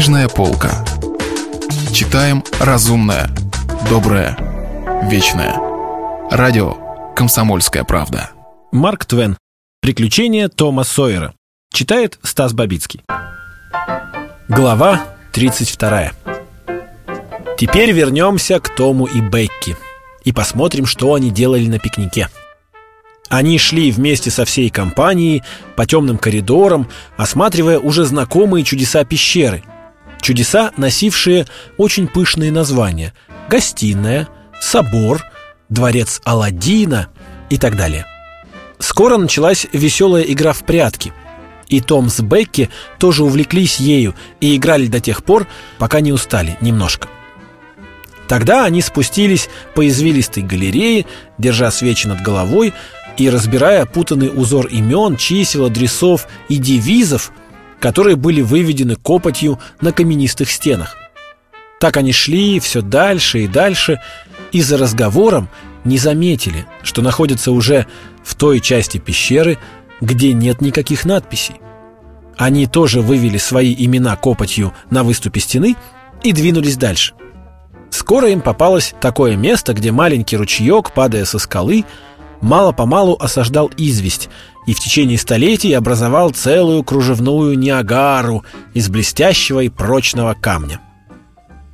Книжная полка. Читаем разумное, доброе, вечное. Радио «Комсомольская правда». Марк Твен. Приключения Тома Сойера. Читает Стас Бабицкий. Глава 32. Теперь вернемся к Тому и Бекки и посмотрим, что они делали на пикнике. Они шли вместе со всей компанией по темным коридорам, осматривая уже знакомые чудеса пещеры. Чудеса, носившие очень пышные названия – гостиная, собор, дворец Аладдина и так далее. Скоро началась веселая игра в прятки. И Том с Бекки тоже увлеклись ею и играли до тех пор, пока не устали немножко. Тогда они спустились по извилистой галерее, держа свечи над головой и разбирая путанный узор имен, чисел, адресов и девизов, которые были выведены копотью на каменистых стенах. Так они шли все дальше и дальше, и за разговором не заметили, что находятся уже в той части пещеры, где нет никаких надписей. Они тоже вывели свои имена копотью на выступе стены и двинулись дальше. Скоро им попалось такое место, где маленький ручеек, падая со скалы, мало-помалу осаждал известь и в течение столетий образовал целую кружевную Ниагару из блестящего и прочного камня.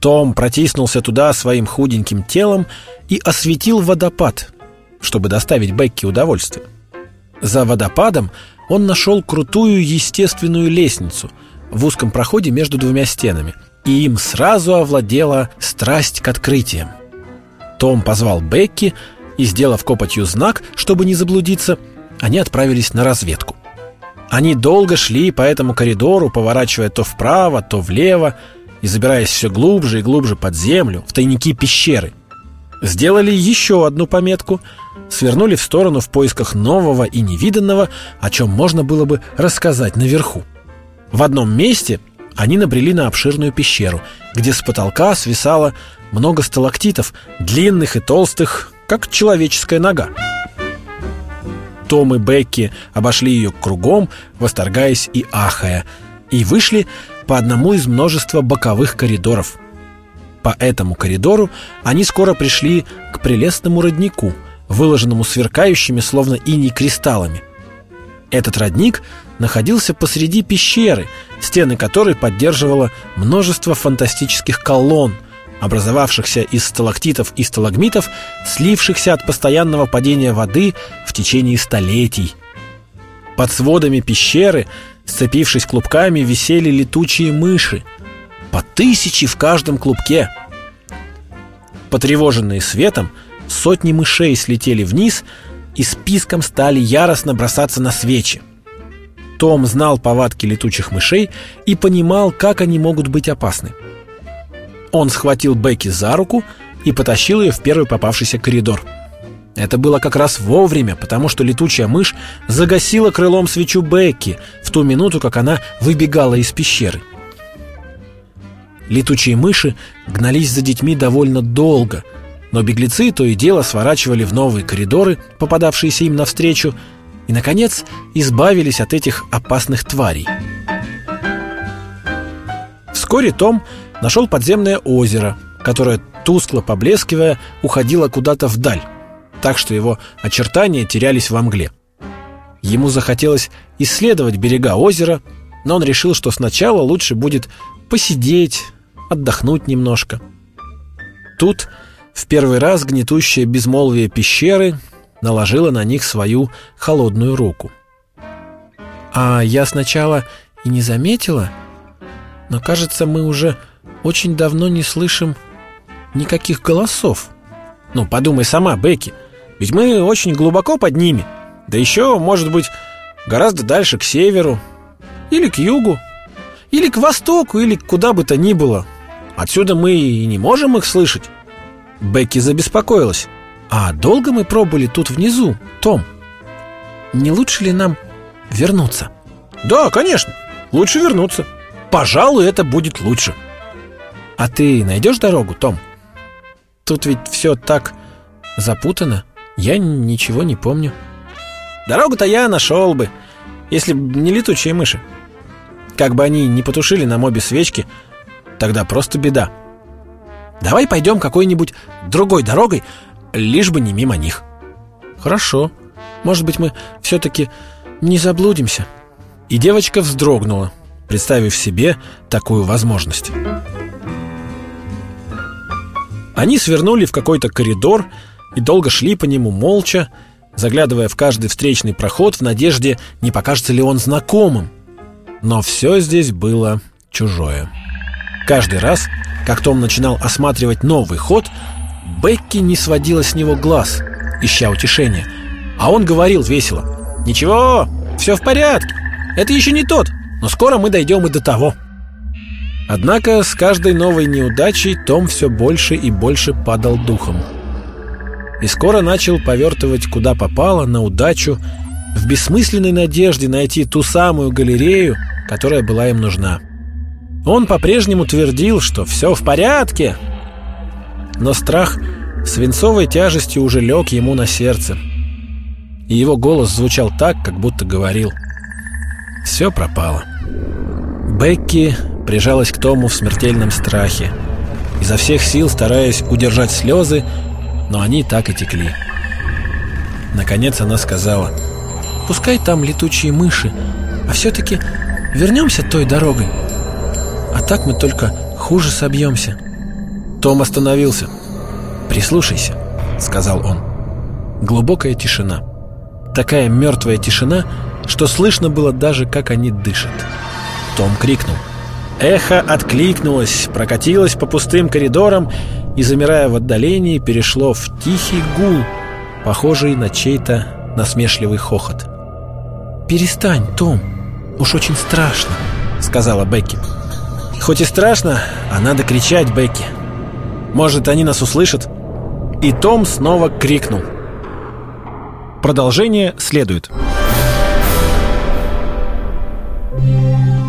Том протиснулся туда своим худеньким телом и осветил водопад, чтобы доставить Бекке удовольствие. За водопадом он нашел крутую естественную лестницу в узком проходе между двумя стенами, и им сразу овладела страсть к открытиям. Том позвал Бекки, и, сделав копотью знак, чтобы не заблудиться, они отправились на разведку. Они долго шли по этому коридору, поворачивая то вправо, то влево, и забираясь все глубже и глубже под землю, в тайники пещеры. Сделали еще одну пометку, свернули в сторону в поисках нового и невиданного, о чем можно было бы рассказать наверху. В одном месте они набрели на обширную пещеру, где с потолка свисало много сталактитов, длинных и толстых, как человеческая нога. Том и Бекки обошли ее кругом, восторгаясь и ахая, и вышли по одному из множества боковых коридоров. По этому коридору они скоро пришли к прелестному роднику, выложенному сверкающими, словно иней кристаллами. Этот родник находился посреди пещеры, стены которой поддерживало множество фантастических колонн, образовавшихся из сталактитов и сталагмитов, слившихся от постоянного падения воды в течение столетий. Под сводами пещеры, сцепившись клубками, висели летучие мыши, по тысяче в каждом клубке. Потревоженные светом, сотни мышей слетели вниз и списком стали яростно бросаться на свечи. Том знал повадки летучих мышей и понимал, как они могут быть опасны. Он схватил Бекки за руку и потащил ее в первый попавшийся коридор. Это было как раз вовремя, потому что летучая мышь загасила крылом свечу Бекки в ту минуту, как она выбегала из пещеры. Летучие мыши гнались за детьми довольно долго, но беглецы то и дело сворачивали в новые коридоры, попадавшиеся им навстречу, и, наконец, избавились от этих опасных тварей. Вскоре Том нашел подземное озеро, которое, тускло поблескивая, уходило куда-то вдаль, так что его очертания терялись во мгле. Ему захотелось исследовать берега озера, но он решил, что сначала лучше будет посидеть, отдохнуть немножко. Тут в первый раз гнетущее безмолвие пещеры наложило на них свою холодную руку. А я сначала и не заметила, но, кажется, мы уже очень давно не слышим никаких голосов. Ну, подумай сама, Бекки, ведь мы очень глубоко под ними. Да еще, может быть, гораздо дальше к северу, или к югу, или к востоку, или куда бы то ни было. Отсюда мы и не можем их слышать. Бекки забеспокоилась. А долго мы пробыли тут внизу, Том? Не лучше ли нам вернуться? Да, конечно, лучше вернуться. Пожалуй, это будет лучше. А ты найдешь дорогу, Том? Тут ведь все так запутано. Я ничего не помню. Дорогу-то я нашел бы, если бы не летучие мыши. Как бы они не потушили нам обе свечки, тогда просто беда. Давай пойдем какой-нибудь другой дорогой, лишь бы не мимо них. Хорошо. Может быть, мы все-таки не заблудимся. И девочка вздрогнула, представив себе такую возможность. Они свернули в какой-то коридор и долго шли по нему молча, заглядывая в каждый встречный проход в надежде, не покажется ли он знакомым. Но все здесь было чужое. Каждый раз, как Том начинал осматривать новый ход, Бекки не сводила с него глаз, ища утешения. А он говорил весело. «Ничего, все в порядке. Это еще не тот, но скоро мы дойдем и до того». Однако с каждой новой неудачей Том все больше и больше падал духом. И скоро начал повертывать куда попало, на удачу, в бессмысленной надежде найти ту самую галерею, которая была им нужна. Он по-прежнему твердил, что все в порядке, но страх свинцовой тяжестью уже лег ему на сердце. И его голос звучал так, как будто говорил «Все пропало». Бекки прижалась к Тому в смертельном страхе, изо всех сил стараясь удержать слезы, но они так и текли. Наконец она сказала «Пускай там летучие мыши, а все-таки вернемся той дорогой». А так мы только хуже собьемся. Том остановился. «Прислушайся», — сказал он. Глубокая тишина. Такая мертвая тишина, что слышно было даже, как они дышат. Том крикнул. Эхо откликнулось, прокатилось по пустым коридорам и, замирая в отдалении, перешло в тихий гул, похожий на чей-то насмешливый хохот. «Перестань, Том, уж очень страшно», — сказала Бекки. Хоть и страшно, а надо кричать, Бекки. Может, они нас услышат? И Том снова крикнул. Продолжение следует.